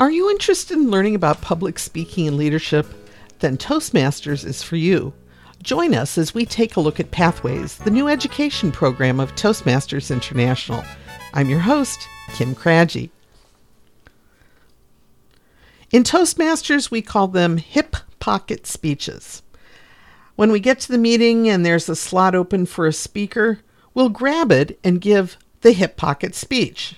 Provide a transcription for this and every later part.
Are you interested in learning about public speaking and leadership? Then Toastmasters is for you. Join us as we take a look at Pathways, the new education program of Toastmasters International. I'm your host, Kim Craggy. In Toastmasters, we call them hip pocket speeches. When we get to the meeting and there's a slot open for a speaker, we'll grab it and give the hip pocket speech.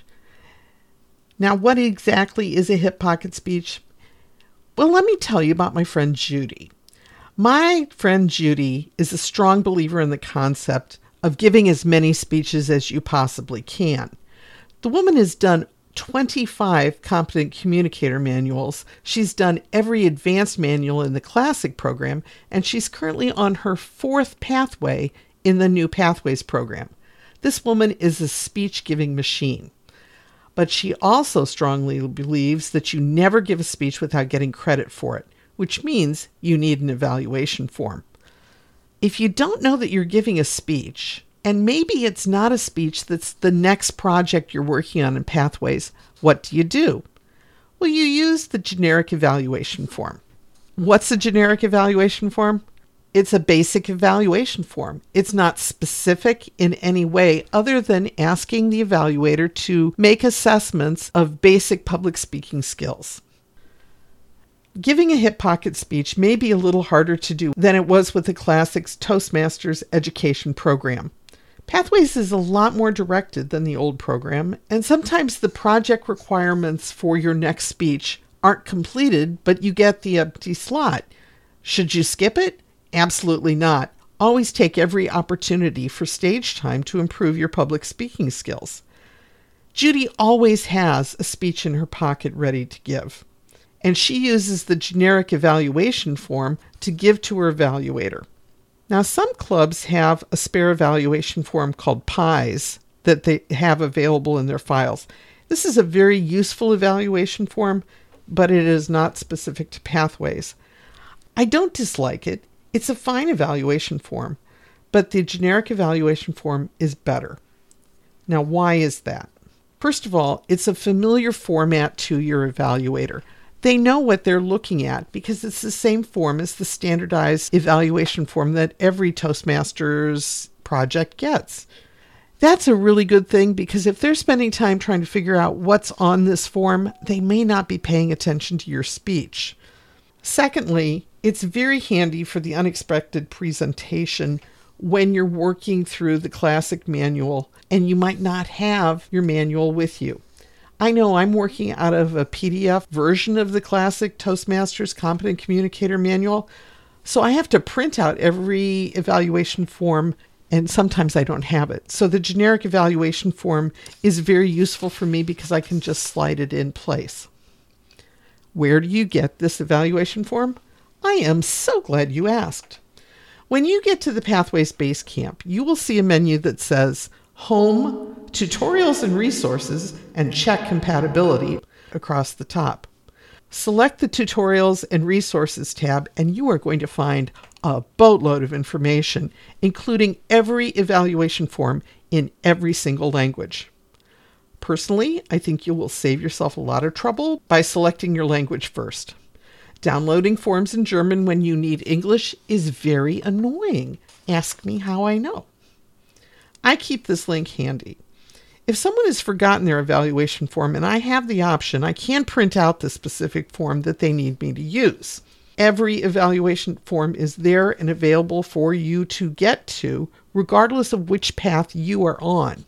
Now, what exactly is a hip pocket speech? Well, let me tell you about my friend Judy. My friend Judy is a strong believer in the concept of giving as many speeches as you possibly can. The woman has done 25 competent communicator manuals. She's done every advanced manual in the classic program, and she's currently on her fourth pathway in the new Pathways program. This woman is a speech giving machine. But she also strongly believes that you never give a speech without getting credit for it, which means you need an evaluation form. If you don't know that you're giving a speech, and maybe it's not a speech that's the next project you're working on in Pathways, what do you do? Well, you use the generic evaluation form. What's a generic evaluation form? It's a basic evaluation form. It's not specific in any way other than asking the evaluator to make assessments of basic public speaking skills. Giving a hip pocket speech may be a little harder to do than it was with the Classics Toastmasters education program. Pathways is a lot more directed than the old program, and sometimes the project requirements for your next speech aren't completed, but you get the empty slot. Should you skip it? Absolutely not. Always take every opportunity for stage time to improve your public speaking skills. Judy always has a speech in her pocket ready to give, and she uses the generic evaluation form to give to her evaluator. Now, some clubs have a spare evaluation form called PIES that they have available in their files. This is a very useful evaluation form, but it is not specific to pathways. I don't dislike it. It's a fine evaluation form, but the generic evaluation form is better. Now, why is that? First of all, it's a familiar format to your evaluator. They know what they're looking at because it's the same form as the standardized evaluation form that every Toastmasters project gets. That's a really good thing because if they're spending time trying to figure out what's on this form, they may not be paying attention to your speech. Secondly, it's very handy for the unexpected presentation when you're working through the classic manual and you might not have your manual with you. I know I'm working out of a PDF version of the classic Toastmasters Competent Communicator Manual, so I have to print out every evaluation form and sometimes I don't have it. So the generic evaluation form is very useful for me because I can just slide it in place. Where do you get this evaluation form? I am so glad you asked. When you get to the Pathways Base Camp, you will see a menu that says Home, Tutorials and Resources, and Check Compatibility across the top. Select the Tutorials and Resources tab, and you are going to find a boatload of information, including every evaluation form in every single language. Personally, I think you will save yourself a lot of trouble by selecting your language first. Downloading forms in German when you need English is very annoying. Ask me how I know. I keep this link handy. If someone has forgotten their evaluation form and I have the option, I can print out the specific form that they need me to use. Every evaluation form is there and available for you to get to, regardless of which path you are on.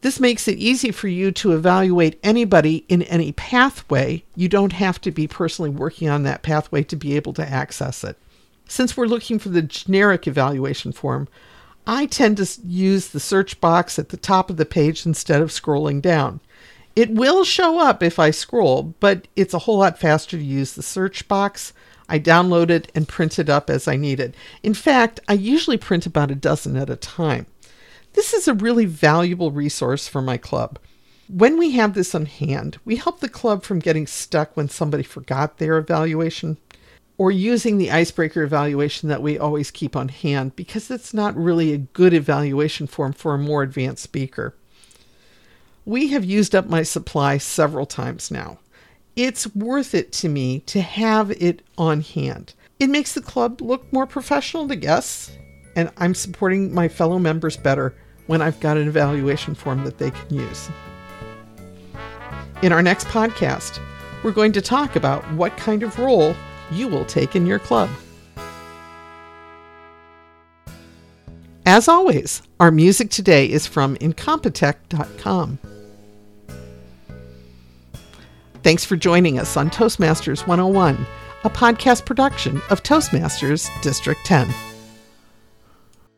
This makes it easy for you to evaluate anybody in any pathway. You don't have to be personally working on that pathway to be able to access it. Since we're looking for the generic evaluation form, I tend to use the search box at the top of the page instead of scrolling down. It will show up if I scroll, but it's a whole lot faster to use the search box. I download it and print it up as I need it. In fact, I usually print about a dozen at a time. This is a really valuable resource for my club. When we have this on hand, we help the club from getting stuck when somebody forgot their evaluation or using the icebreaker evaluation that we always keep on hand because it's not really a good evaluation form for a more advanced speaker. We have used up my supply several times now. it's worth it to me to have it on hand. It makes the club look more professional to guests, and I'm supporting my fellow members better when I've got an evaluation form that they can use. In our next podcast, we're going to talk about what kind of role you will take in your club. As always, our music today is from Incompetech.com. Thanks for joining us on Toastmasters 101, a podcast production of Toastmasters District 10.